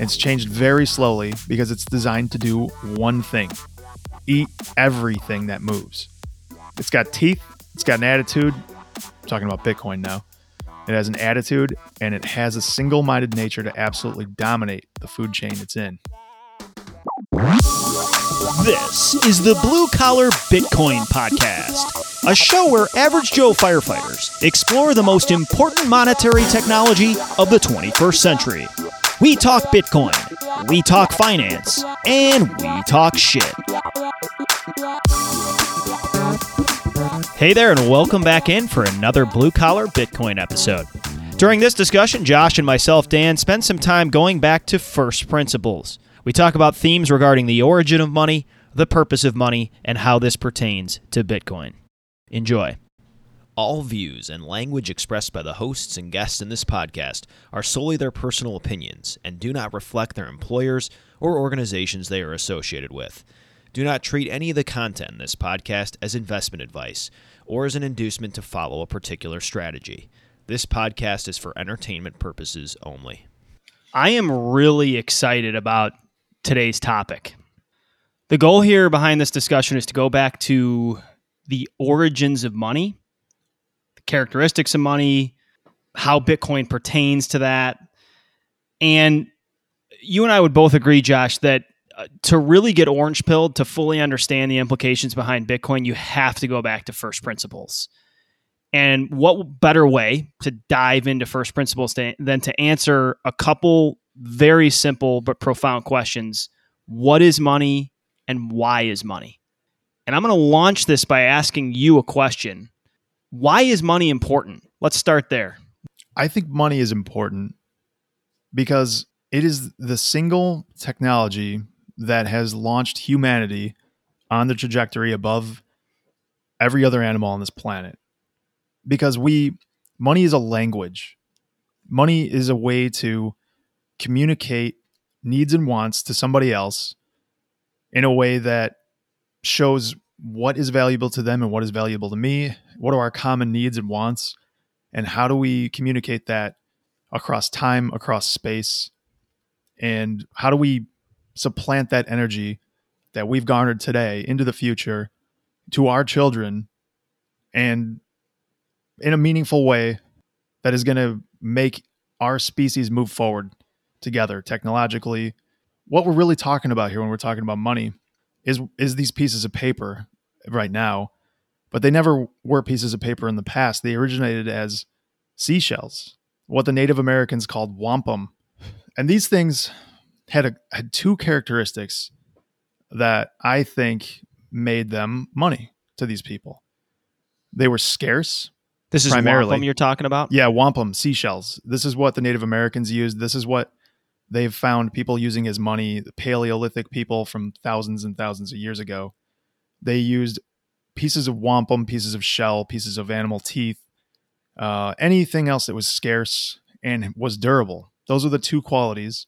It's changed very slowly because it's designed to do one thing eat everything that moves. It's got teeth, it's got an attitude. I'm talking about Bitcoin now. It has an attitude and it has a single minded nature to absolutely dominate the food chain it's in. This is the Blue Collar Bitcoin Podcast, a show where average Joe firefighters explore the most important monetary technology of the 21st century. We talk Bitcoin, we talk finance, and we talk shit. Hey there, and welcome back in for another Blue Collar Bitcoin episode. During this discussion, Josh and myself, Dan, spend some time going back to first principles. We talk about themes regarding the origin of money, the purpose of money, and how this pertains to Bitcoin. Enjoy. All views and language expressed by the hosts and guests in this podcast are solely their personal opinions and do not reflect their employers or organizations they are associated with. Do not treat any of the content in this podcast as investment advice or as an inducement to follow a particular strategy. This podcast is for entertainment purposes only. I am really excited about today's topic. The goal here behind this discussion is to go back to the origins of money, characteristics of money, how Bitcoin pertains to that. And you and I would both agree, Josh, that uh, to really get orange pilled, to fully understand the implications behind Bitcoin, you have to go back to first principles. And what better way to dive into first principles than to answer a couple very simple but profound questions What is money and why is money? And I'm going to launch this by asking you a question Why is money important? Let's start there. I think money is important because it is the single technology that has launched humanity on the trajectory above every other animal on this planet. Because we, money is a language. Money is a way to communicate needs and wants to somebody else in a way that shows what is valuable to them and what is valuable to me. What are our common needs and wants? And how do we communicate that across time, across space? And how do we supplant that energy that we've garnered today into the future to our children and in a meaningful way that is going to make our species move forward together technologically. What we're really talking about here when we're talking about money is is these pieces of paper right now, but they never were pieces of paper in the past. They originated as seashells, what the Native Americans called wampum. And these things had a, had two characteristics that I think made them money to these people. They were scarce. This is primarily. wampum you're talking about? Yeah, wampum, seashells. This is what the Native Americans used. This is what they've found people using as money. The Paleolithic people from thousands and thousands of years ago, they used pieces of wampum, pieces of shell, pieces of animal teeth, uh, anything else that was scarce and was durable. Those are the two qualities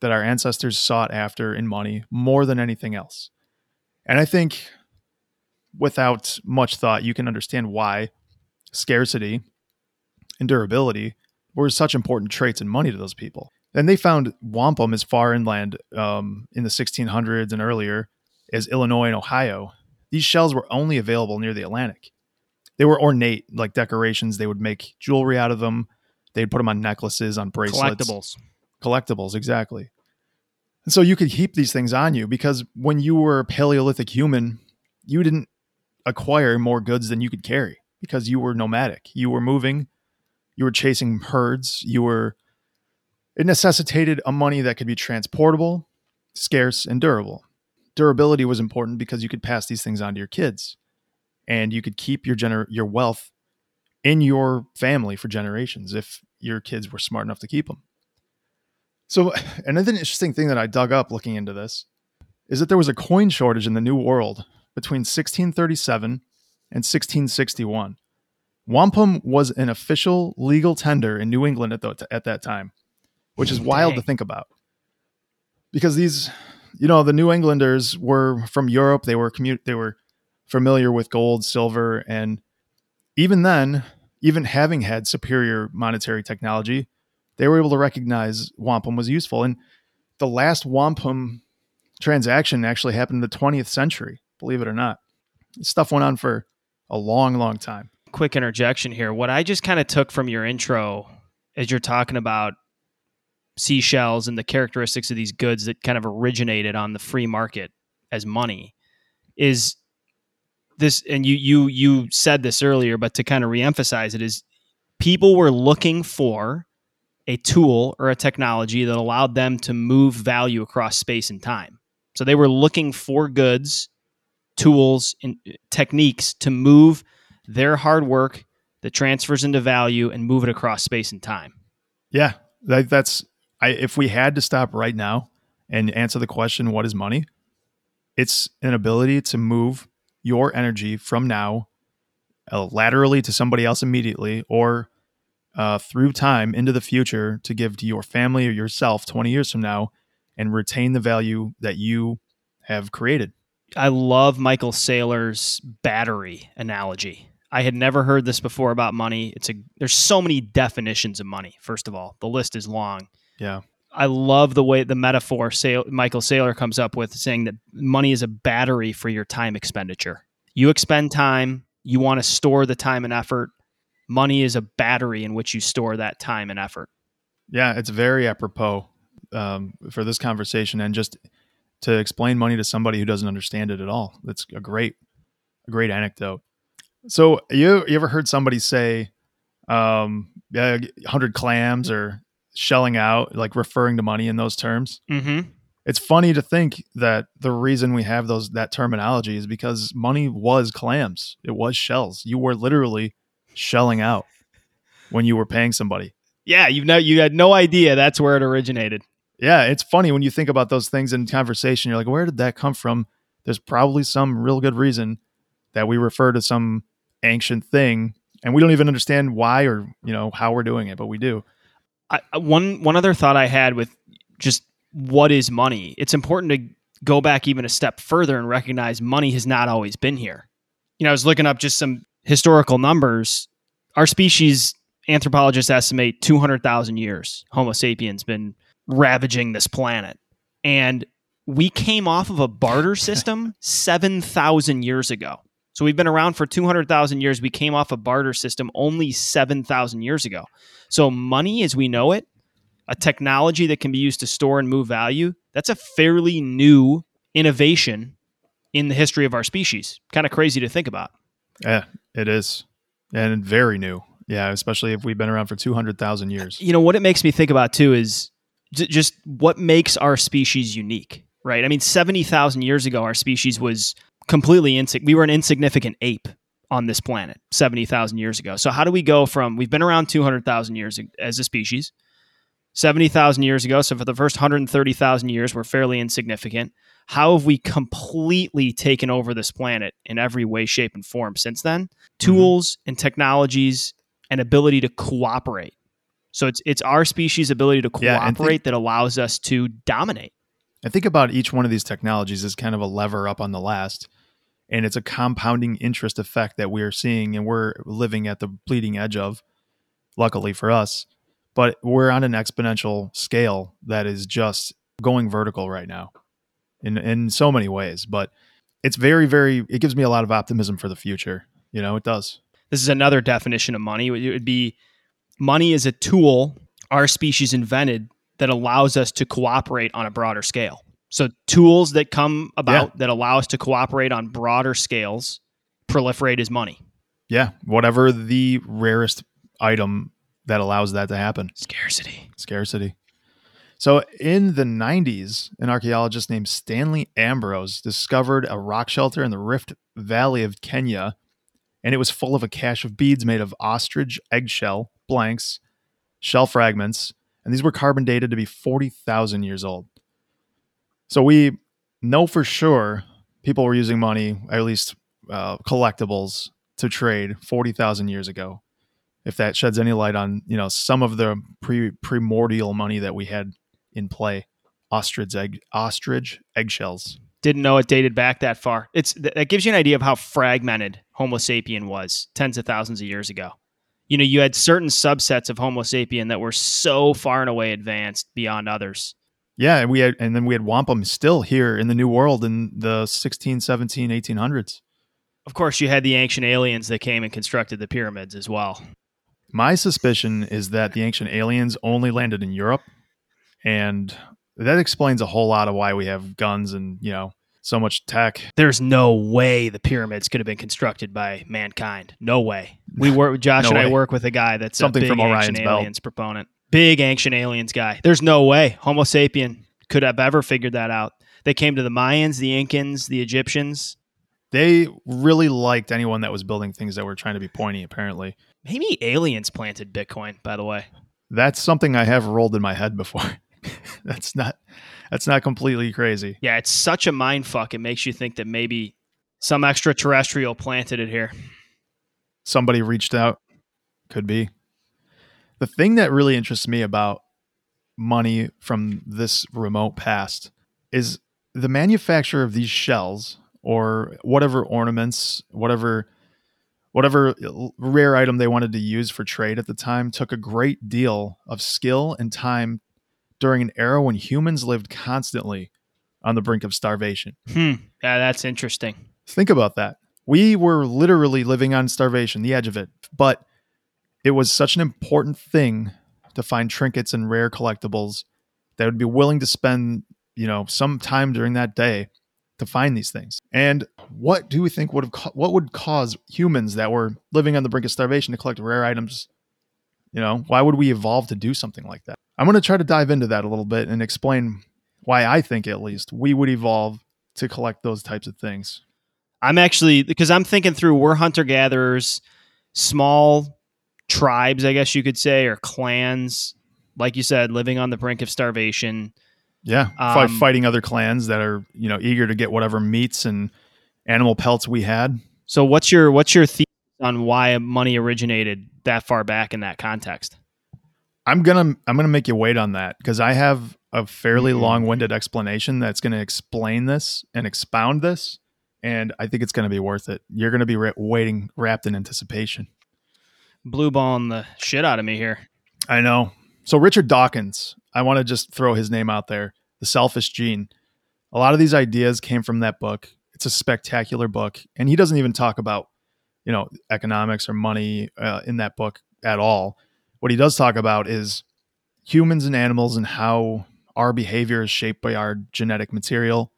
that our ancestors sought after in money more than anything else. And I think without much thought, you can understand why scarcity and durability were such important traits in money to those people. And they found wampum as far inland um, in the 1600s and earlier as Illinois and Ohio. These shells were only available near the Atlantic. They were ornate, like decorations. They would make jewelry out of them. They'd put them on necklaces, on bracelets. Collectibles. Collectibles, exactly. And so you could heap these things on you because when you were a Paleolithic human, you didn't acquire more goods than you could carry because you were nomadic. You were moving, you were chasing herds, you were it necessitated a money that could be transportable, scarce, and durable. Durability was important because you could pass these things on to your kids and you could keep your gener- your wealth in your family for generations if your kids were smart enough to keep them. So, another interesting thing that I dug up looking into this is that there was a coin shortage in the New World between 1637 and 1661. Wampum was an official legal tender in New England at, the, at that time, which is mm, wild Dang. to think about. Because these, you know, the New Englanders were from Europe. They were commute. They were familiar with gold, silver, and even then, even having had superior monetary technology, they were able to recognize wampum was useful. And the last wampum transaction actually happened in the 20th century, believe it or not. This stuff went on for a long, long time. Quick interjection here. What I just kind of took from your intro as you're talking about seashells and the characteristics of these goods that kind of originated on the free market as money is this and you you you said this earlier but to kind of reemphasize it is people were looking for a tool or a technology that allowed them to move value across space and time. So they were looking for goods tools and techniques to move their hard work that transfers into value and move it across space and time. Yeah, that, that's I, if we had to stop right now and answer the question, what is money? It's an ability to move your energy from now uh, laterally to somebody else immediately or uh, through time into the future to give to your family or yourself 20 years from now and retain the value that you have created. I love Michael Saylor's battery analogy. I had never heard this before about money. It's a there's so many definitions of money. First of all, the list is long. Yeah. I love the way the metaphor Say- Michael Saylor comes up with saying that money is a battery for your time expenditure. You expend time, you want to store the time and effort. Money is a battery in which you store that time and effort. Yeah, it's very apropos um, for this conversation and just to explain money to somebody who doesn't understand it at all. That's a great, a great anecdote. So you you ever heard somebody say, um, yeah, hundred clams or shelling out, like referring to money in those terms? Mm-hmm. It's funny to think that the reason we have those that terminology is because money was clams. It was shells. You were literally shelling out when you were paying somebody. Yeah, you know, you had no idea that's where it originated. Yeah, it's funny when you think about those things in conversation. You're like, where did that come from? There's probably some real good reason that we refer to some ancient thing, and we don't even understand why or you know how we're doing it, but we do. I, one one other thought I had with just what is money. It's important to go back even a step further and recognize money has not always been here. You know, I was looking up just some historical numbers. Our species anthropologists estimate 200,000 years Homo sapiens been ravaging this planet. And we came off of a barter system 7,000 years ago. So we've been around for 200,000 years. We came off a barter system only 7,000 years ago. So money as we know it, a technology that can be used to store and move value, that's a fairly new innovation in the history of our species. Kind of crazy to think about. Yeah, it is, and very new. Yeah, especially if we've been around for two hundred thousand uh, years. You know what it makes me think about too is just what makes our species unique, right? I mean, seventy thousand years ago, our species was completely insig- We were an insignificant ape on this planet seventy thousand years ago. So how do we go from we've been around two hundred thousand years as a species, seventy thousand years ago? So for the first hundred and thirty thousand years, we're fairly insignificant. How have we completely taken over this planet in every way, shape, and form since then? Mm-hmm. Tools and technologies and ability to cooperate. So it's it's our species' ability to Yeah, cooperate think- that allows us to dominate. I think about each one of these technologies as kind of a lever up on the last, and it's a compounding interest effect that we're seeing and we're living at the bleeding edge of, luckily for us. But we're on an exponential scale that is just going vertical right now in, in so many ways. But it's very, very, it gives me a lot of optimism for the future. You know, it does. This is another definition of money. It would be money is a tool our species invented that allows us to cooperate on a broader scale. So tools that come about that allow us to cooperate on broader scales proliferate as money. Yeah. Whatever the rarest item that allows that to happen. Scarcity. scarcity. So, in the 90s, an archaeologist named Stanley Ambrose discovered a rock shelter in the Rift Valley of Kenya, and it was full of a cache of beads made of ostrich eggshell, blanks, shell fragments, and these were carbon dated to be 40,000 years old. So, we know for sure people were using money, at least uh, collectibles, to trade 40,000 years ago if that sheds any light on you know some of the pre primordial money that we had in play ostrich egg ostrich eggshells Didn't know it dated back that far. It's that gives you an idea of how fragmented Homo sapien was tens of thousands of years ago. You know, you had certain subsets of Homo sapien that were so far and away advanced beyond others. Yeah, and we had, and then we had wampum still here in the New World in the 16, 17, 1800s. Of course, you had the ancient aliens that came and constructed the pyramids as well. My suspicion is that the ancient aliens only landed in Europe, and that explains a whole lot of why we have guns and you know so much tech. There's no way the pyramids could have been constructed by mankind. No way. We work. Josh No and I work with a guy that's Something a big from Orion's aliens proponent. Big ancient aliens guy. There's no way Homo sapien could have ever figured that out. They came to the Mayans, the Incans, the Egyptians. They really liked anyone that was building things that were trying to be pointy. Apparently, Maybe aliens planted Bitcoin. By the way, that's something I have rolled in my head before. that's not that's not completely crazy. yeah, it's such a mind fuck. It makes you think that maybe some extraterrestrial planted it here. somebody reached out. Could be. The thing that really interests me about money from this remote past is the manufacture of these shells or whatever ornaments, whatever whatever rare item they wanted to use for trade at the time took a great deal of skill and time during an era when humans lived constantly on the brink of starvation. Hmm. Yeah, that's interesting. Think about that. We were literally living on starvation, the edge of it, but it was such an important thing to find trinkets and rare collectibles that would be willing to spend, you know, some time during that day to find these things. And what do we think would have what would cause humans that were living on the brink of starvation to collect rare items? You know, why would we evolve to do something like that? I'm going to try to dive into that a little bit and explain why I think at least we would evolve to collect those types of things. I'm actually because I'm thinking through we're hunter gatherers, small tribes, I guess you could say, or clans, like you said, living on the brink of starvation. Yeah, Um, fighting other clans that are you know eager to get whatever meats and animal pelts we had. So what's your what's your thesis on why money originated that far back in that context? I'm gonna I'm gonna make you wait on that because I have a fairly Mhm. long-winded explanation that's gonna explain this and expound this, and I think it's gonna be worth it. You're gonna be ra- waiting, wrapped in anticipation. Blue balling the shit out of me here. I know. So Richard Dawkins, I want to just throw his name out there. The Selfish Gene. A lot of these ideas came from that book. It's a spectacular book, and he doesn't even talk about, you know, economics or money uh, in that book at all. What he does talk about is humans and animals and how our behavior is shaped by our genetic material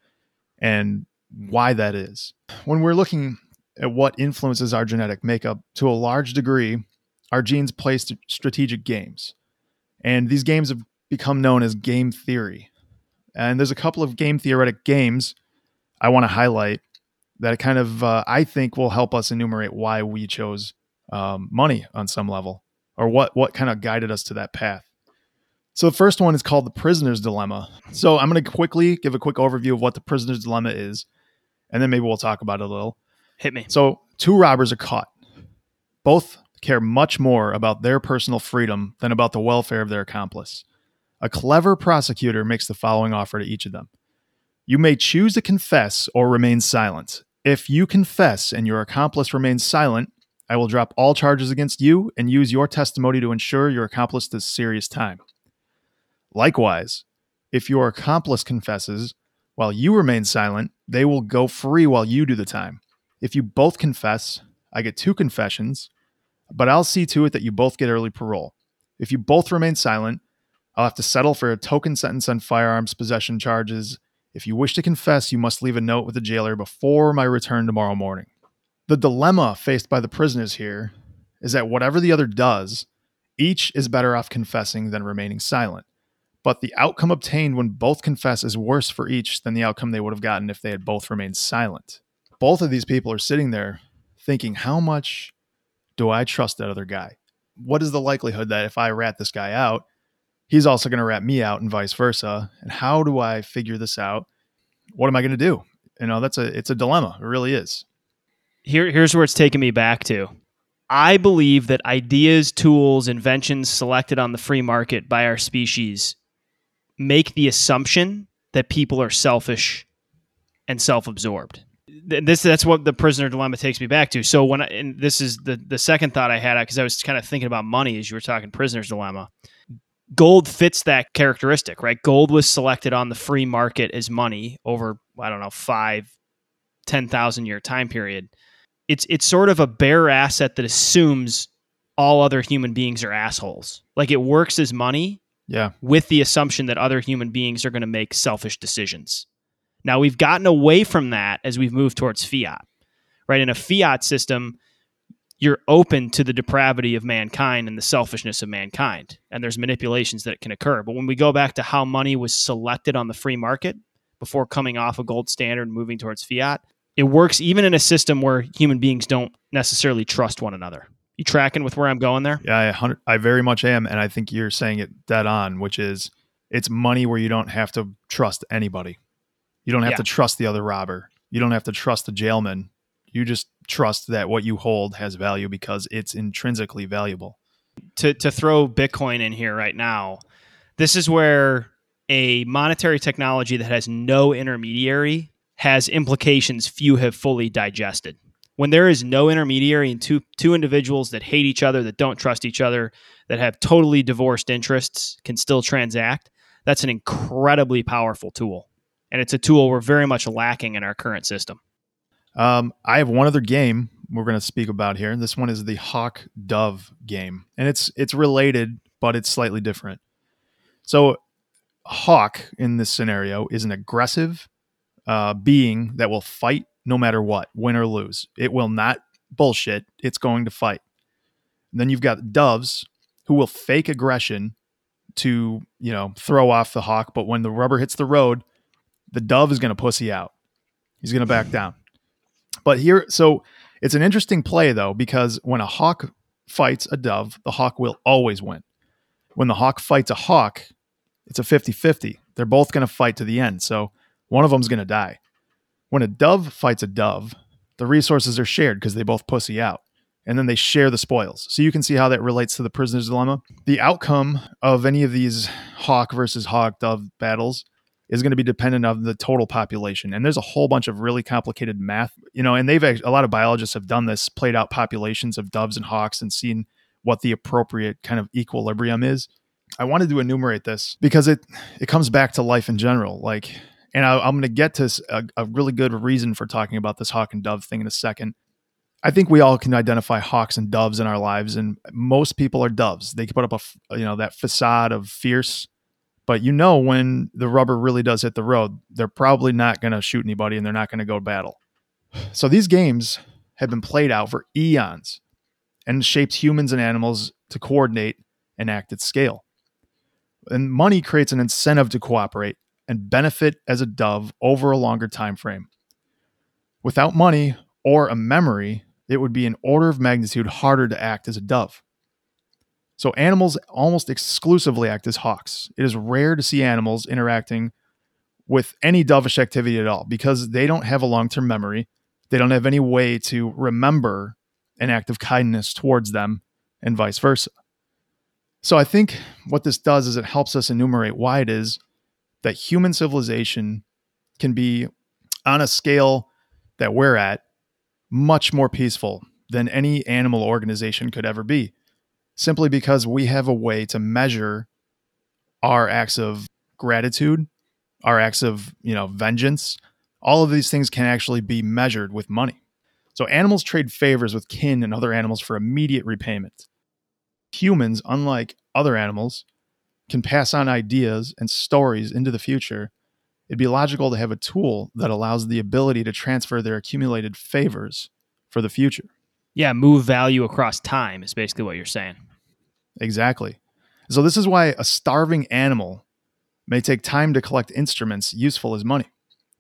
and why that is. When we're looking at what influences our genetic makeup, to a large degree, our genes play st- strategic games. And these games have become known as game theory. And there's a couple of game theoretic games I want to highlight that kind of, uh, I think, will help us enumerate why we chose um, money on some level or what, what kind of guided us to that path. So the first one is called the prisoner's dilemma. So I'm going to quickly give a quick overview of what the prisoner's dilemma is, and then maybe we'll talk about it a little. Hit me. So, two robbers are caught. Both care much more about their personal freedom than about the welfare of their accomplice. A clever prosecutor makes the following offer to each of them You may choose to confess or remain silent. If you confess and your accomplice remains silent, I will drop all charges against you and use your testimony to ensure your accomplice does serious time. Likewise, if your accomplice confesses while you remain silent, they will go free while you do the time. If you both confess, I get two confessions, but I'll see to it that you both get early parole. If you both remain silent, I'll have to settle for a token sentence on firearms possession charges. If you wish to confess, you must leave a note with the jailer before my return tomorrow morning. The dilemma faced by the prisoners here is that whatever the other does, each is better off confessing than remaining silent. But the outcome obtained when both confess is worse for each than the outcome they would have gotten if they had both remained silent. Both of these people are sitting there thinking, how much do I trust that other guy? What is the likelihood that if I rat this guy out, he's also going to rat me out and vice versa? And how do I figure this out? What am I going to do? You know, that's a it's a dilemma. It really is. Here, here's where it's taking me back to. I believe that ideas, tools, inventions selected on the free market by our species make the assumption that people are selfish and self-absorbed. Th- This that's what the prisoner dilemma takes me back to. So when I, and this is the the second thought I had because I was kind of thinking about money as you were talking prisoner's dilemma. gold fits that characteristic, right? Gold was selected on the free market as money over, I don't know, five, ten thousand year time period. It's, it's sort of a bare asset that assumes all other human beings are assholes. Like it works as money Yeah. with the assumption that other human beings are going to make selfish decisions. Now we've gotten away from that as we've moved towards fiat. Right? In a fiat system, you're open to the depravity of mankind and the selfishness of mankind, and there's manipulations that can occur. But when we go back to how money was selected on the free market before coming off a gold standard and moving towards fiat, it works even in a system where human beings don't necessarily trust one another. You tracking with where I'm going there? Yeah, I, I very much am. And I think you're saying it dead on, which is it's money where you don't have to trust anybody. You don't have Yeah. to trust the other robber. You don't have to trust the jailman. You just trust that what you hold has value because it's intrinsically valuable. to to throw Bitcoin in here right now, this is where a monetary technology that has no intermediary has implications few have fully digested. When there is no intermediary and two two individuals that hate each other, that don't trust each other, that have totally divorced interests can still transact, that's an incredibly powerful tool. And it's a tool we're very much lacking in our current system. Um, I have one other game we're going to speak about here. This one is the Hawk Dove game, and it's it's related, but it's slightly different. So, Hawk in this scenario is an aggressive uh, being that will fight no matter what, win or lose. It will not bullshit. It's going to fight. And then you've got doves who will fake aggression to you know throw off the hawk, but when the rubber hits the road, the dove is going to pussy out. He's going to back down. But here, so it's an interesting play though, because when a hawk fights a dove, the hawk will always win. When the hawk fights a hawk, it's a 50 50. They're both going to fight to the end. So one of them's going to die. When a dove fights a dove, the resources are shared because they both pussy out. And then they share the spoils. So you can see how that relates to the prisoner's dilemma. The outcome of any of these hawk versus hawk dove battles is going to be dependent on the total population. And there's a whole bunch of really complicated math, you know, and they've a lot of biologists have done this, played out populations of doves and hawks and seen what the appropriate kind of equilibrium is. I wanted to enumerate this because it it comes back to life in general. Like, and I, I'm going to get to a really good reason for talking about this hawk and dove thing in a second. I think we all can identify hawks and doves in our lives, and most people are doves. They put up a you know that facade of fierce but you know when the rubber really does hit the road, they're probably not going to shoot anybody and they're not going to go battle. So these games have been played out for eons and shaped humans and animals to coordinate and act at scale. And money creates an incentive to cooperate and benefit as a dove over a longer time frame. Without money or a memory, it would be an order of magnitude harder to act as a dove. So animals almost exclusively act as hawks. It is rare to see animals interacting with any dovish activity at all because they don't have a long-term memory. They don't have any way to remember an act of kindness towards them and vice versa. So I think what this does is it helps us enumerate why it is that human civilization can be on a scale that we're at much more peaceful than any animal organization could ever be simply because we have a way to measure our acts of gratitude, our acts of, you know, vengeance. All of these things can actually be measured with money. So animals trade favors with kin and other animals for immediate repayment. Humans, unlike other animals, can pass on ideas and stories into the future. It'd be logical to have a tool that allows the ability to transfer their accumulated favors for the future. Yeah, move value across time is basically what you're saying. Exactly. So, this is why a starving animal may take time to collect instruments useful as money.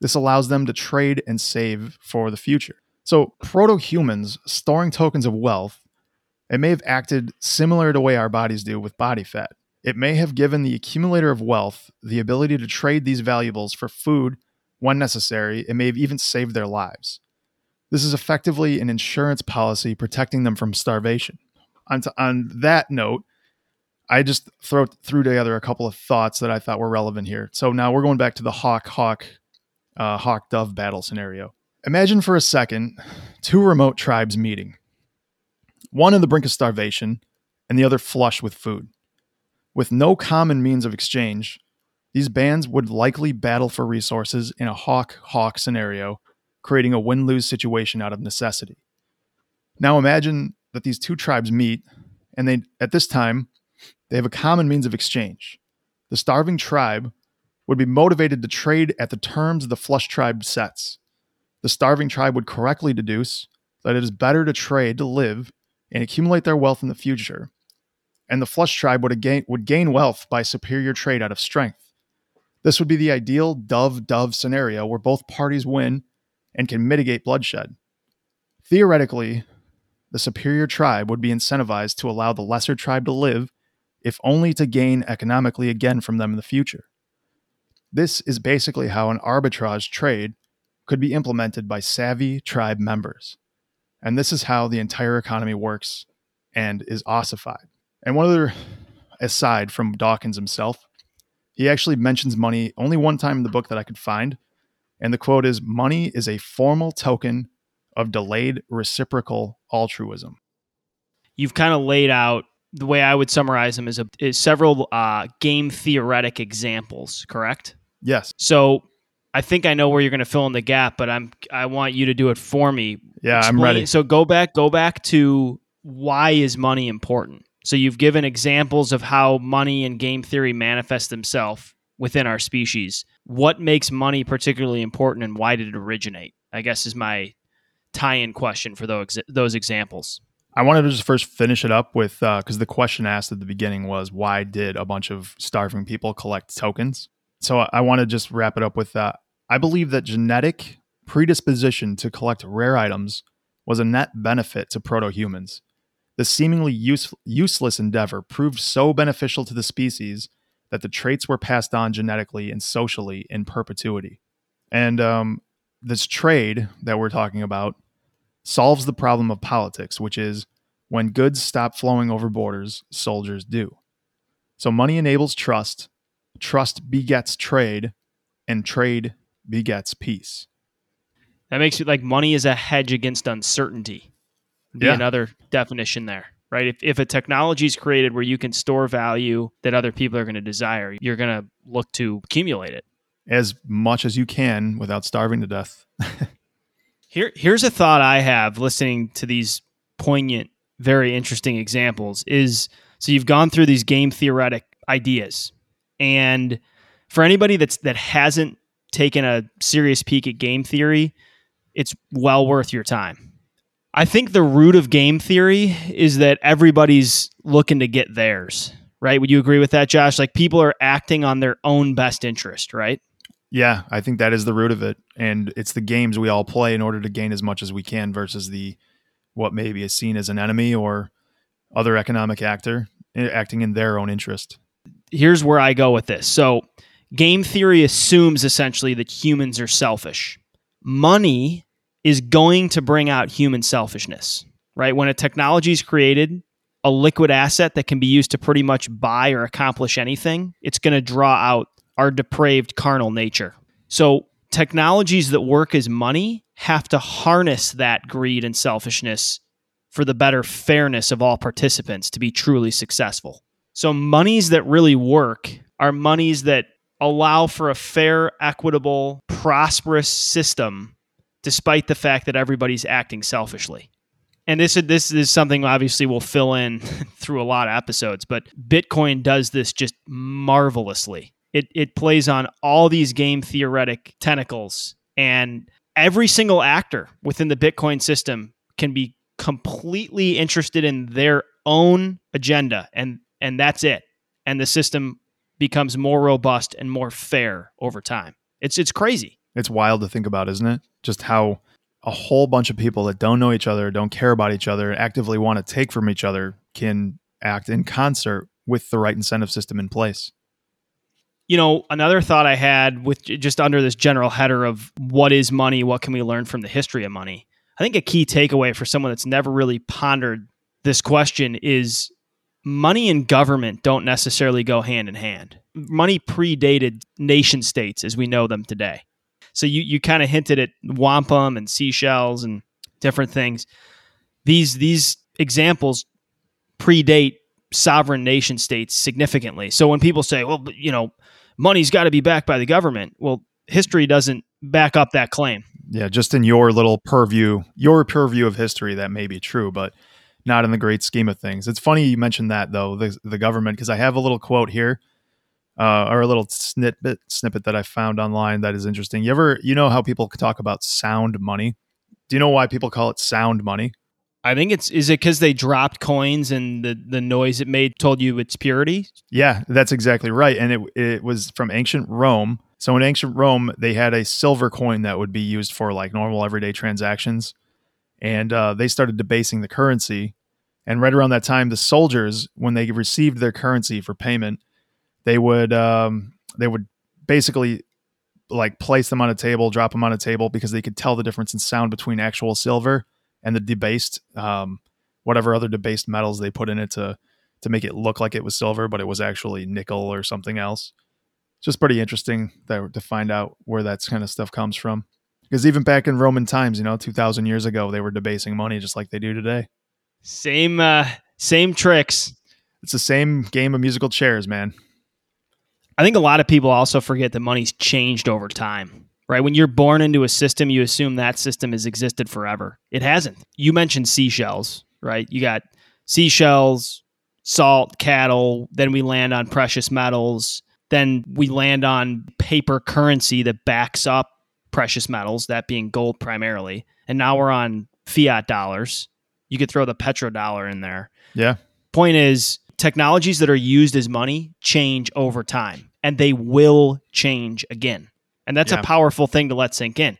This allows them to trade and save for the future. So, proto humans storing tokens of wealth, it may have acted similar to the way our bodies do with body fat. It may have given the accumulator of wealth the ability to trade these valuables for food when necessary. It may have even saved their lives. This is effectively an insurance policy protecting them from starvation on, on that note, I just throw threw together a couple of thoughts that I thought were relevant here. So now we're going back to the hawk hawk uh, hawk dove battle scenario. Imagine for a second two remote tribes meeting, one on the brink of starvation, and the other flush with food. With no common means of exchange, these bands would likely battle for resources in a hawk hawk scenario, creating a win lose situation out of necessity. Now imagine that these two tribes meet, and they, at this time, they have a common means of exchange. The starving tribe would be motivated to trade at the terms the flush tribe sets. The starving tribe would correctly deduce that it is better to trade to live and accumulate their wealth in the future. And the flush tribe would gain, would gain wealth by superior trade out of strength. This would be the ideal dove dove scenario where both parties win and can mitigate bloodshed. Theoretically, the superior tribe would be incentivized to allow the lesser tribe to live, if only to gain economically again from them in the future. This is basically how an arbitrage trade could be implemented by savvy tribe members. And this is how the entire economy works and is ossified. And one other aside from Dawkins himself, he actually mentions money only one time in the book that I could find. And the quote is Money is a formal token of delayed reciprocal altruism. You've kind of laid out the way I would summarize them is, a, is several uh, game theoretic examples, correct? Yes. So I think I know where you're going to fill in the gap, but I'm I want you to do it for me. Yeah, Explain, I'm ready. So go back, go back to why is money important? So you've given examples of how money and game theory manifest themselves within our species. What makes money particularly important and why did it originate? I guess is my tie-in question for those those examples. I wanted to just first finish it up with because uh, the question asked at the beginning was why did a bunch of starving people collect tokens? So I, I want to just wrap it up with that. I believe that genetic predisposition to collect rare items was a net benefit to proto humans. The seemingly use, useless endeavor proved so beneficial to the species that the traits were passed on genetically and socially in perpetuity. And um, this trade that we're talking about solves the problem of politics, which is when goods stop flowing over borders, soldiers do. So money enables trust, trust begets trade, and trade begets peace. That makes it like money is a hedge against uncertainty be yeah. another definition there right? If, if a technology is created where you can store value that other people are going to desire you're going to look to accumulate it. As much as you can without starving to death. Here here's a thought i have listening to these poignant very interesting examples is so you've gone through these game theoretic ideas. And for anybody that's that hasn't taken a serious peek at game theory it's well worth your time I think the root of game theory is that everybody's looking to get theirs, right? Would you agree with that, Josh? Like people are acting on their own best interest, right? Yeah, I think that is the root of it. And it's the games we all play in order to gain as much as we can versus the what maybe is seen as an enemy or other economic actor eh, acting in their own interest. Here's where I go with this. So, game theory assumes essentially that humans are selfish. Money is going to bring out human selfishness, right? When a technology is created, a liquid asset that can be used to pretty much buy or accomplish anything, it's going to draw out our depraved carnal nature. So, technologies that work as money have to harness that greed and selfishness for the better fairness of all participants to be truly successful. So, monies that really work are monies that allow for a fair, equitable, prosperous system despite the fact that everybody's acting selfishly. And this this is something obviously we'll fill in through a lot of episodes, but Bitcoin does this just marvelously. It it plays on all these game theoretic tentacles and every single actor within the Bitcoin system can be completely interested in their own agenda and and that's it. And the system becomes more robust and more fair over time. It's it's crazy. It's wild to think about, isn't it? Just how a whole bunch of people that don't know each other, don't care about each other, actively want to take from each other can act in concert with the right incentive system in place. You know, another thought I had with just under this general header of what is money, what can we learn from the history of money? I think a key takeaway for someone that's never really pondered this question is money and government don't necessarily go hand in hand. Money predated nation states as we know them today. So you you kind of hinted at wampum and seashells and different things. These these examples predate sovereign nation states significantly. So when people say, well, you know, money's got to be backed by the government, well, history doesn't back up that claim. Yeah, just in your little purview, your purview of history, that may be true, but not in the great scheme of things. It's funny you mentioned that though, the, the government, because I have a little quote here, uh, or a little snippet snippet that I found online that is interesting. You ever, you know how people talk about sound money? Do you know why people call it sound money? I think it's is it because they dropped coins and the the noise it made told you its purity. Yeah, that's exactly right, and it it was from ancient Rome. So in ancient Rome, they had a silver coin that would be used for like normal everyday transactions, and uh, they started debasing the currency. And right around that time, the soldiers, when they received their currency for payment, they would um, they would basically like place them on a table, drop them on a table because they could tell the difference in sound between actual silver and the debased um, whatever other debased metals they put in it to to make it look like it was silver, but it was actually nickel or something else. It's just pretty interesting that, to find out where that kind of stuff comes from. Because even back in Roman times, you know, two thousand years ago, they were debasing money just like they do today. Same, uh, same tricks. It's the same game of musical chairs, man. I think a lot of people also forget that money's changed over time right? When you're born into a system, you assume that system has existed forever. It hasn't. You mentioned seashells, right? You got seashells, salt, cattle, then we land on precious metals, then we land on paper currency that backs up precious metals, that being gold primarily. And now we're on fiat dollars. You could throw the petrodollar in there. Yeah. Point is, technologies that are used as money change over time and they will change again. And that's yeah. a powerful thing to let sink in.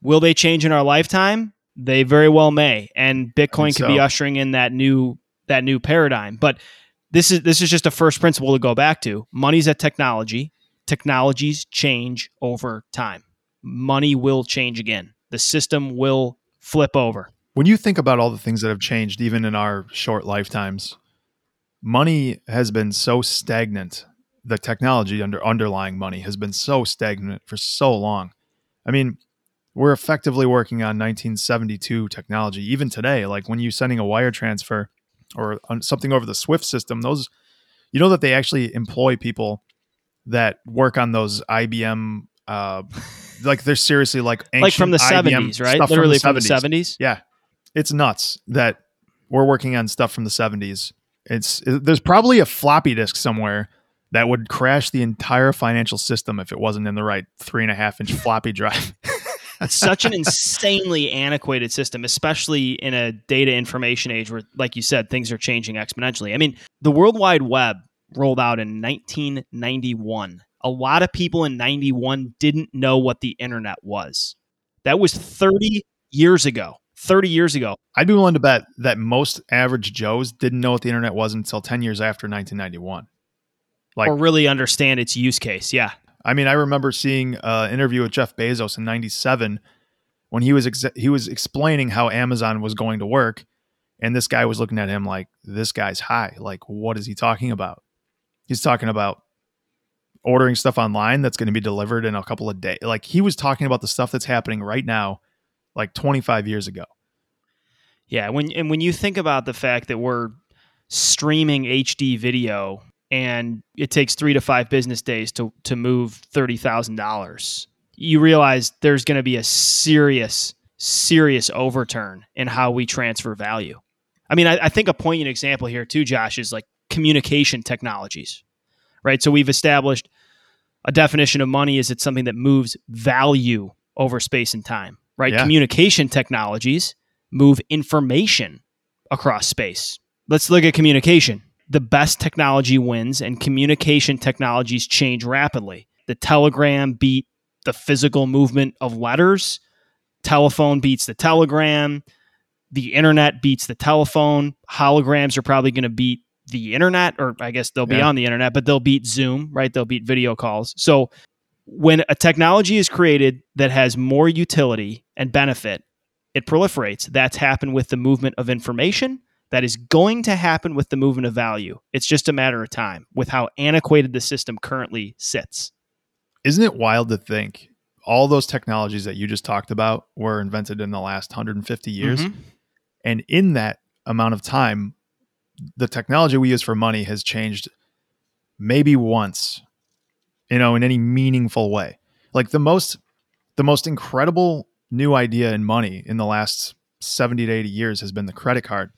Will they change in our lifetime? They very well may. And Bitcoin could so. be ushering in that new that new paradigm. But this is this is just a first principle to go back to. Money's a technology. Technologies change over time. Money will change again. The system will flip over. When you think about all the things that have changed, even in our short lifetimes, money has been so stagnant the technology under underlying money has been so stagnant for so long. I mean, we're effectively working on 1972 technology even today. Like when you're sending a wire transfer or something over the Swift system, those you know that they actually employ people that work on those IBM. Uh, like they're seriously like like from the 70s, right? Literally from the, from the 70s. Yeah, it's nuts that we're working on stuff from the 70s. It's it, there's probably a floppy disk somewhere that would crash the entire financial system if it wasn't in the right three and a half inch floppy drive. It's such an insanely antiquated system, especially in a data information age where, like you said, things are changing exponentially. I mean, the World Wide Web rolled out in 1991. A lot of people in 91 didn't know what the internet was. That was 30 years ago. 30 years ago. I'd be willing to bet that most average Joes didn't know what the internet was until 10 years after 1991 like or really understand its use case. Yeah. I mean, I remember seeing an interview with Jeff Bezos in '97 when he was ex- he was explaining how Amazon was going to work, and this guy was looking at him like, "This guy's high. Like, what is he talking about?" He's talking about ordering stuff online that's going to be delivered in a couple of days. Like he was talking about the stuff that's happening right now, like 25 years ago. Yeah, when and when you think about the fact that we're streaming HD video and it takes three to five business days to to move thirty thousand dollars, you realize there's going to be a serious, serious overturn in how we transfer value. I mean, I, I think a poignant example here too, Josh, is like communication technologies, right? So we've established a definition of money is it's something that moves value over space and time, right? Yeah. Communication technologies move information across space. Let's look at communication the best technology wins and communication technologies change rapidly. The telegram beat the physical movement of letters, telephone beats the telegram, the internet beats the telephone, holograms are probably going to beat the internet, or I guess they'll be yeah. on the internet, but they'll beat Zoom, right? They'll beat video calls. So when a technology is created that has more utility and benefit, it proliferates. That's happened with the movement of information that is going to happen with the movement of value. It's just a matter of time with how antiquated the system currently sits. Isn't it wild to think all those technologies that you just talked about were invented in the last 150 years? Mm-hmm. And in that amount of time, the technology we use for money has changed maybe once, you know, in any meaningful way. Like the most the most incredible new idea in money in the last 70 to 80 years has been the credit card.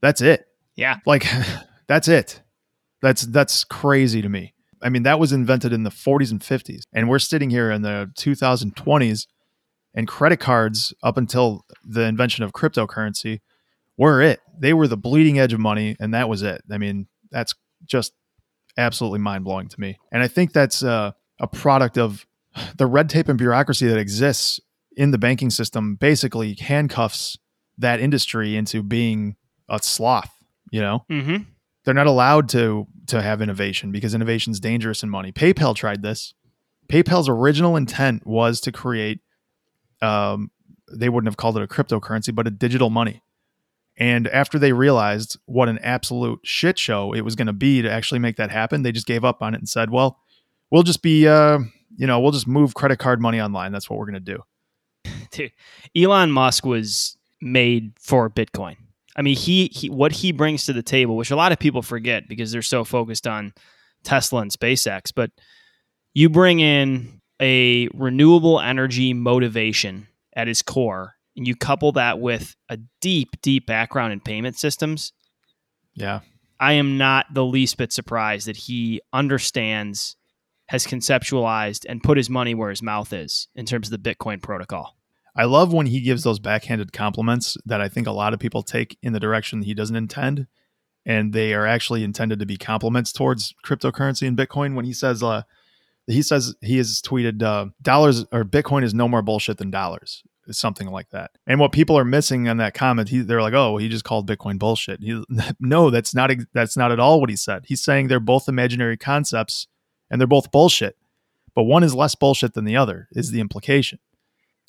That's it. Yeah. Like that's it. That's that's crazy to me. I mean, that was invented in the 40s and 50s, and we're sitting here in the 2020s, and credit cards up until the invention of cryptocurrency were it. They were the bleeding edge of money, and that was it. I mean, that's just absolutely mind blowing to me. And I think that's uh, a product of the red tape and bureaucracy that exists in the banking system. Basically, handcuffs that industry into being a sloth. You know, Mm-hmm. they're not allowed to to have innovation because innovation is dangerous in money. PayPal tried this. PayPal's original intent was to create um they wouldn't have called it a cryptocurrency, but a digital money. And after they realized what an absolute shit show it was going to be to actually make that happen, they just gave up on it and said, "Well, we'll just be uh, you know, we'll just move credit card money online. That's what we're going to do." Dude, Elon Musk was made for Bitcoin. I mean, he, he what he brings to the table, which a lot of people forget because they're so focused on Tesla and SpaceX, but you bring in a renewable energy motivation at his core, and you couple that with a deep, deep background in payment systems. Yeah. I am not the least bit surprised that he understands, has conceptualized, and put his money where his mouth is in terms of the Bitcoin protocol. I love when he gives those backhanded compliments that I think a lot of people take in the direction he doesn't intend. And they are actually intended to be compliments towards cryptocurrency and Bitcoin. When he says, uh, he says he has tweeted, uh, dollars or Bitcoin is no more bullshit than dollars, something like that. And what people are missing on that comment, he, they're like, oh, he just called Bitcoin bullshit. He, no, that's not, that's not at all what he said. He's saying they're both imaginary concepts and they're both bullshit, but one is less bullshit than the other, is the implication.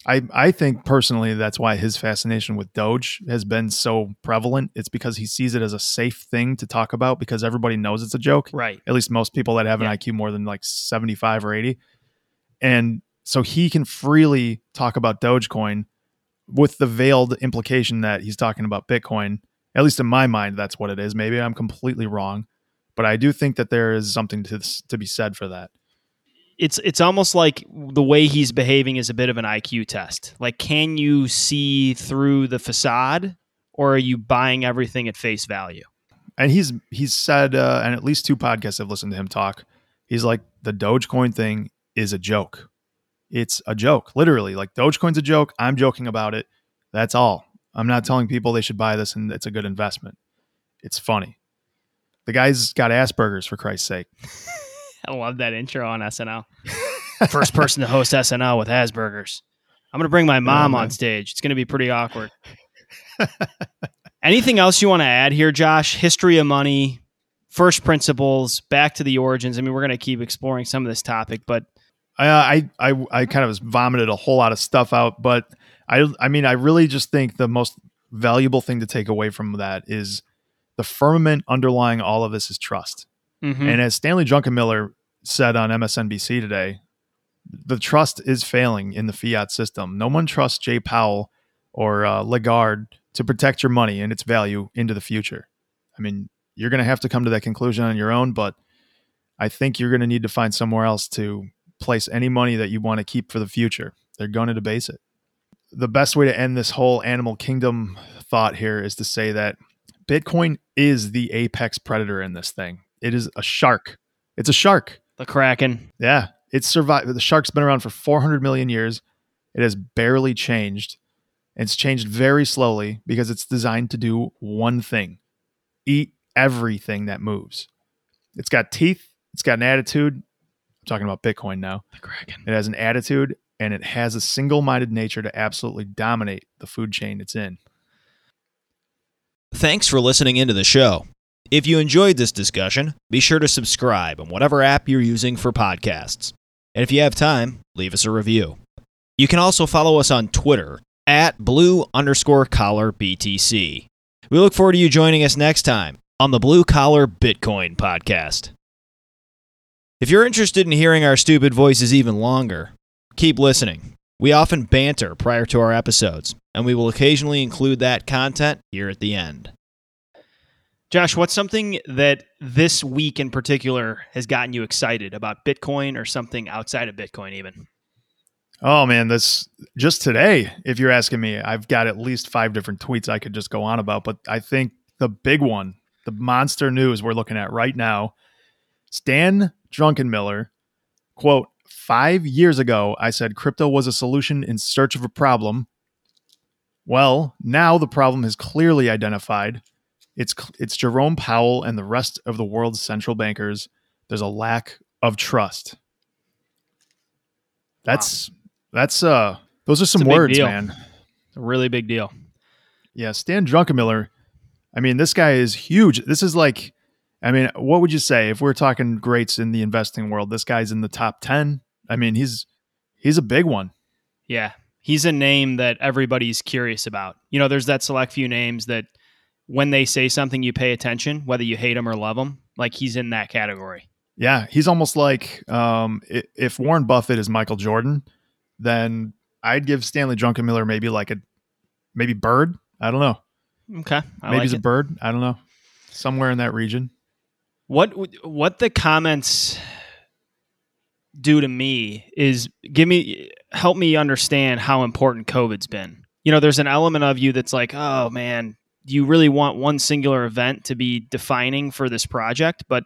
I, I think personally that's why his fascination with Doge has been so prevalent. It's because he sees it as a safe thing to talk about because everybody knows it's a joke. Right. At least most people that have an Yeah. IQ more than like 75 or 80. And so he can freely talk about Dogecoin with the veiled implication that he's talking about Bitcoin. At least in my mind, that's what it is. Maybe I'm completely wrong, but I do think that there is something to to be said for that. it's it's almost like the way he's behaving is a bit of an IQ test. Like, can you see through the facade, or are you buying everything at face value? and he's he's said uh, and at least two podcasts I've listened to him talk. He's like the Dogecoin thing is a joke. It's a joke, literally. Like Dogecoin's a joke. I'm joking about it. That's all. I'm not telling people they should buy this and it's a good investment. It's funny. The guy's got Asperger's for Christ's sake. I love that intro on SNL. First person to host SNL with Asperger's. I'm gonna bring my oh, mom man. on stage. It's gonna be pretty awkward. Anything else you want to add here, Josh? History of money, first principles, back to the origins. I mean, we're gonna keep exploring some of this topic, but I I I, kind of vomited a whole lot of stuff out, but I I mean I really just think the most valuable thing to take away from that is the firmament underlying all of this is trust. Mhm. And as Stanley Druckenmiller said on MSNBC today, the trust is failing in the fiat system. No one trusts Jay Powell or uh, Lagarde to protect your money and its value into the future. I mean, you're going to have to come to that conclusion on your own, but I think you're going to need to find somewhere else to place any money that you want to keep for the future. They're going to debase it. The best way to end this whole animal kingdom thought here is to say that Bitcoin is the apex predator in this thing. It is a shark. It's a shark. the Kraken. Yeah, it's survived. The shark's been around for 400 million years. It has barely changed. It's changed very slowly because it's designed to do one thing eat everything that moves. It's got teeth, it's got an attitude. I'm talking about Bitcoin now. The Kraken. It has an attitude and it has a single minded nature to absolutely dominate the food chain it's in. Thanks for listening into the show. If you enjoyed this discussion, be sure to subscribe on whatever app you're using for podcasts. And if you have time, leave us a review. You can also follow us on Twitter at blue underscore collar BTC. We look forward to you joining us next time on the Blue Collar Bitcoin Podcast. If you're interested in hearing our stupid voices even longer, keep listening. We often banter prior to our episodes, and we will occasionally include that content here at the end. Josh, what's something that this week in particular has gotten you excited about Bitcoin or something outside of Bitcoin, even? Oh man, this just today, if you're asking me, I've got at least five different tweets I could just go on about. But I think the big one, the monster news we're looking at right now, Stan Druckenmiller, quote, five years ago, I said crypto was a solution in search of a problem. Well, now the problem is clearly identified. It's it's Jerome Powell and the rest of the world's central bankers. There's a lack of trust. That's wow. that's uh those are some words, man. A really big deal. Yeah, Stan Druckenmiller. I mean, this guy is huge. This is like I mean, what would you say if we're talking greats in the investing world? This guy's in the top 10. I mean, he's he's a big one. Yeah. He's a name that everybody's curious about. You know, there's that select few names that when they say something, you pay attention, whether you hate them or love them. Like he's in that category. Yeah, he's almost like um, if Warren Buffett is Michael Jordan, then I'd give Stanley Druckenmiller maybe like a maybe bird. I don't know. Okay, I maybe like he's it. a bird. I don't know. Somewhere in that region. What what the comments do to me is give me help me understand how important COVID's been. You know, there's an element of you that's like, oh man, you really want one singular event to be defining for this project, but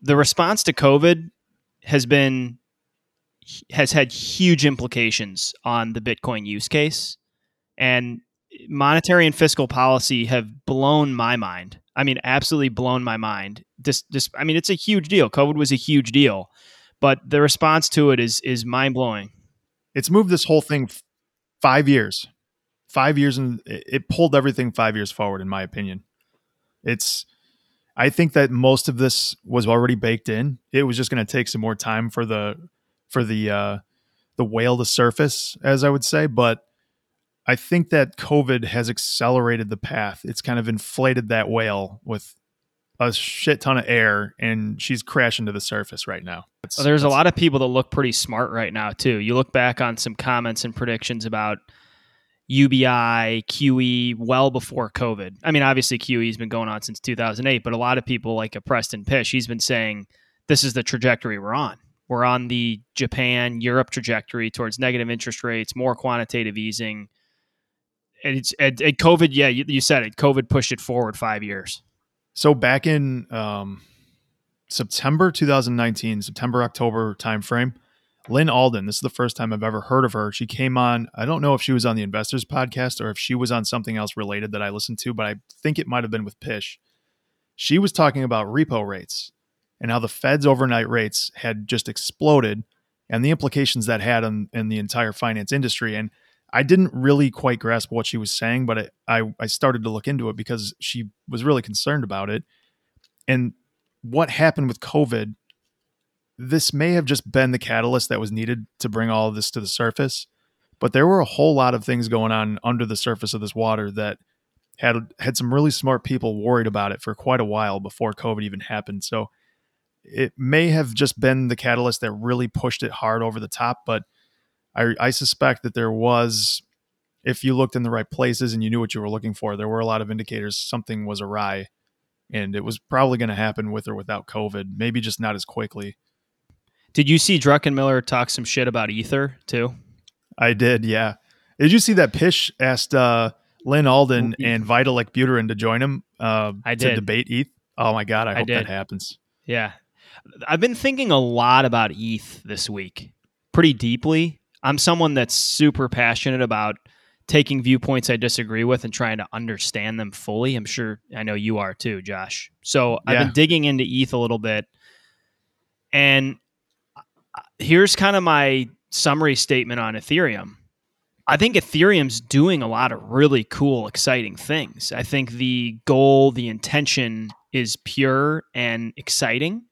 the response to COVID has been has had huge implications on the Bitcoin use case, and monetary and fiscal policy have blown my mind. I mean, absolutely blown my mind. This, this, I mean, it's a huge deal. COVID was a huge deal, but the response to it is is mind blowing. It's moved this whole thing five years five years and it pulled everything five years forward, in my opinion. It's, I think that most of this was already baked in. It was just going to take some more time for the, for the, uh, the whale to surface, as I would say. But I think that COVID has accelerated the path. It's kind of inflated that whale with a shit ton of air and she's crashing to the surface right now. Well, there's a lot of people that look pretty smart right now too. You look back on some comments and predictions about UBI, QE well before COVID. I mean, obviously QE's been going on since 2008, but a lot of people like a Preston Pysh, he's been saying this is the trajectory we're on. We're on the Japan, Europe trajectory towards negative interest rates, more quantitative easing. And it's and, and COVID, yeah, you, you, said it. COVID pushed it forward five years. So back in um, September 2019, September October timeframe, Lyn Alden, this is the first time I've ever heard of her. She came on, I don't know if she was on the Investors podcast or if she was on something else related that I listened to, but I think it might have been with Pysh. She was talking about repo rates and how the Fed's overnight rates had just exploded and the implications that had on in the entire finance industry. And I didn't really quite grasp what she was saying, but I, I started to look into it because she was really concerned about it. And what happened with COVID this may have just been the catalyst that was needed to bring all of this to the surface. But there were a whole lot of things going on under the surface of this water that had had some really smart people worried about it for quite a while before COVID even happened. So it may have just been the catalyst that really pushed it hard over the top. But I, I suspect that there was, if you looked in the right places and you knew what you were looking for, there were a lot of indicators something was awry. And it was probably going to happen with or without COVID, maybe just not as quickly. Did you see Druckenmiller talk some shit about Ether too? I did, yeah. Did you see that Pysh asked uh, Lyn Alden and Vitalik Buterin to join him uh, I did. to debate ETH? Oh my god, I hope I that happens. Yeah. I've been thinking a lot about ETH this week, pretty deeply. I'm someone that's super passionate about taking viewpoints I disagree with and trying to understand them fully. I'm sure I know you are too, Josh. So yeah. I've been digging into ETH a little bit. And uh, here's kind of my summary statement on Ethereum. I think Ethereum's doing a lot of really cool, exciting things. I think the goal, the intention is pure and exciting.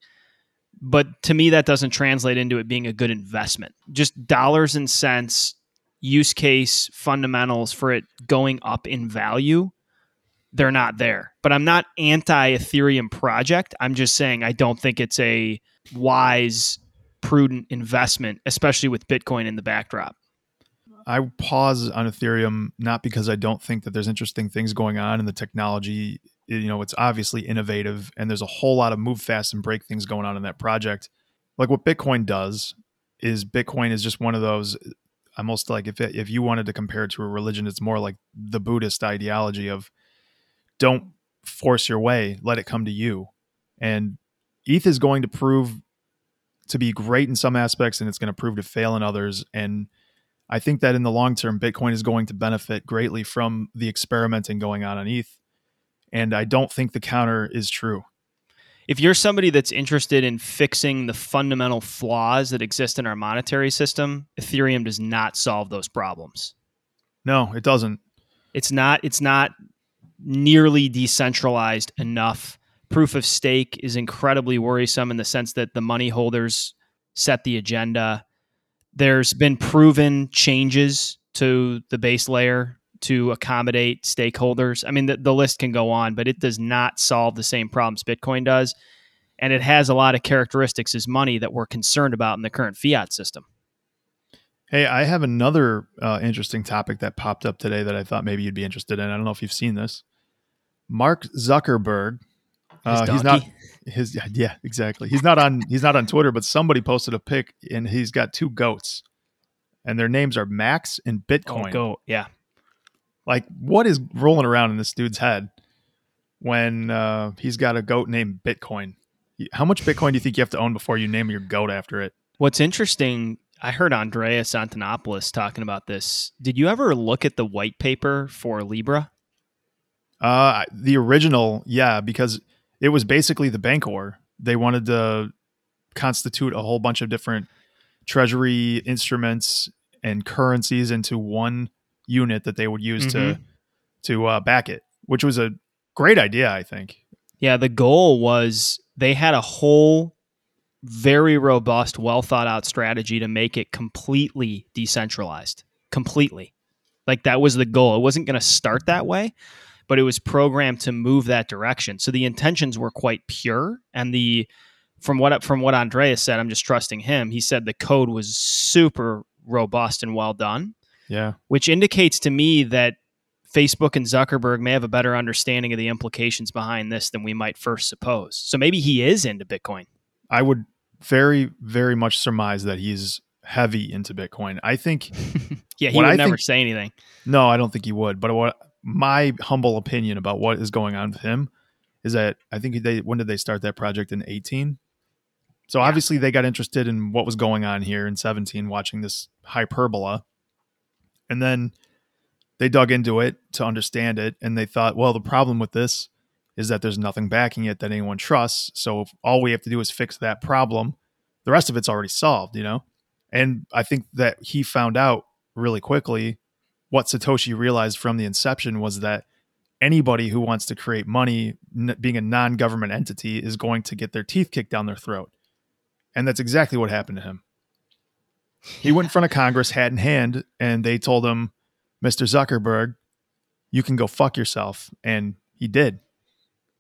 But to me, that doesn't translate into it being a good investment. Just dollars and cents, use case, fundamentals for it going up in value, they're not there. But I'm not anti Ethereum project. I'm just saying I don't think it's a wise prudent investment, especially with Bitcoin in the backdrop. I pause on Ethereum not because I don't think that there's interesting things going on and the technology you know, it's obviously innovative and there's a whole lot of move fast and break things going on in that project. Like what Bitcoin does is Bitcoin is just one of those almost like if it, if you wanted to compare it to a religion, it's more like the Buddhist ideology of don't force your way, let it come to you. And ETH is going to prove to be great in some aspects and it's going to prove to fail in others. And I think that in the long term, Bitcoin is going to benefit greatly from the experimenting going on on ETH. And I don't think the counter is true. If you're somebody that's interested in fixing the fundamental flaws that exist in our monetary system, Ethereum does not solve those problems. No, it doesn't. It's not it's not nearly decentralized enough. Proof of stake is incredibly worrisome in the sense that the money holders set the agenda. There's been proven changes to the base layer to accommodate stakeholders. I mean, the, the list can go on, but it does not solve the same problems Bitcoin does. And it has a lot of characteristics as money that we're concerned about in the current fiat system. Hey, I have another uh, interesting topic that popped up today that I thought maybe you'd be interested in. I don't know if you've seen this. Mark Zuckerberg. Uh, he's not his yeah exactly. He's not on he's not on Twitter, but somebody posted a pic and he's got two goats, and their names are Max and Bitcoin. Oh, goat, yeah. Like what is rolling around in this dude's head when uh, he's got a goat named Bitcoin? How much Bitcoin do you think you have to own before you name your goat after it? What's interesting, I heard Andreas Antonopoulos talking about this. Did you ever look at the white paper for Libra? Uh, the original, yeah, because it was basically the Bancor. They wanted to constitute a whole bunch of different treasury instruments and currencies into one unit that they would use mm-hmm. to to uh, back it, which was a great idea, I think. Yeah, the goal was they had a whole very robust, well thought out strategy to make it completely decentralized. Completely. Like that was the goal. It wasn't going to start that way, but it was programmed to move that direction. So the intentions were quite pure, and the from what from what Andreas said, I'm just trusting him. He said the code was super robust and well done. Yeah, which indicates to me that Facebook and Zuckerberg may have a better understanding of the implications behind this than we might first suppose. So maybe he is into Bitcoin. I would very, very much surmise that he's heavy into Bitcoin. I think. yeah, he would I never think, say anything. No, I don't think he would. But what my humble opinion about what is going on with him is that I think they when did they start that project in 18? So yeah. obviously they got interested in what was going on here in 17 watching this hyperbola. And then they dug into it to understand it and they thought, well, the problem with this is that there's nothing backing it that anyone trusts. So all we have to do is fix that problem. The rest of it's already solved, you know? And I think that he found out really quickly what Satoshi realized from the inception was that anybody who wants to create money, n- being a non government entity, is going to get their teeth kicked down their throat. And that's exactly what happened to him. He went in front of Congress, hat in hand, and they told him, Mr. Zuckerberg, you can go fuck yourself. And he did.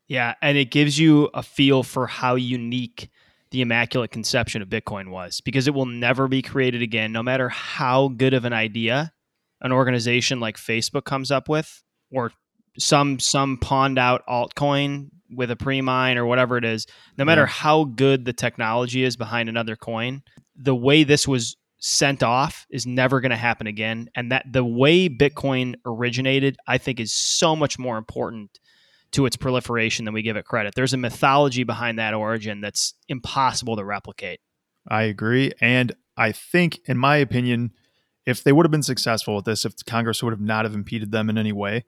Yeah. And it gives you a feel for how unique the immaculate conception of Bitcoin was because it will never be created again, no matter how good of an idea an organization like Facebook comes up with, or some some pawned out altcoin with a pre-mine or whatever it is, no matter yeah. how good the technology is behind another coin, the way this was sent off is never going to happen again. And that the way Bitcoin originated, I think, is so much more important to its proliferation than we give it credit. There's a mythology behind that origin that's impossible to replicate. I agree. And I think, in my opinion, if they would have been successful with this, if Congress would have not have impeded them in any way,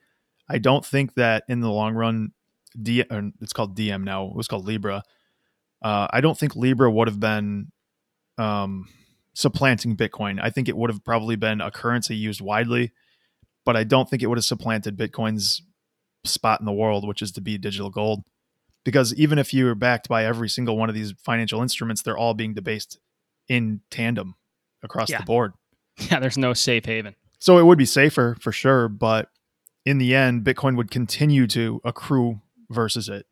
I don't think that in the long run, D, it's called Diem now. It was called Libra. Uh, I don't think Libra would have been um, supplanting Bitcoin. I think it would have probably been a currency used widely, but I don't think it would have supplanted Bitcoin's spot in the world, which is to be digital gold. Because even if you are backed by every single one of these financial instruments, they're all being debased in tandem across yeah. the board. Yeah, there's no safe haven. So it would be safer for sure, but in the end, Bitcoin would continue to accrue versus it.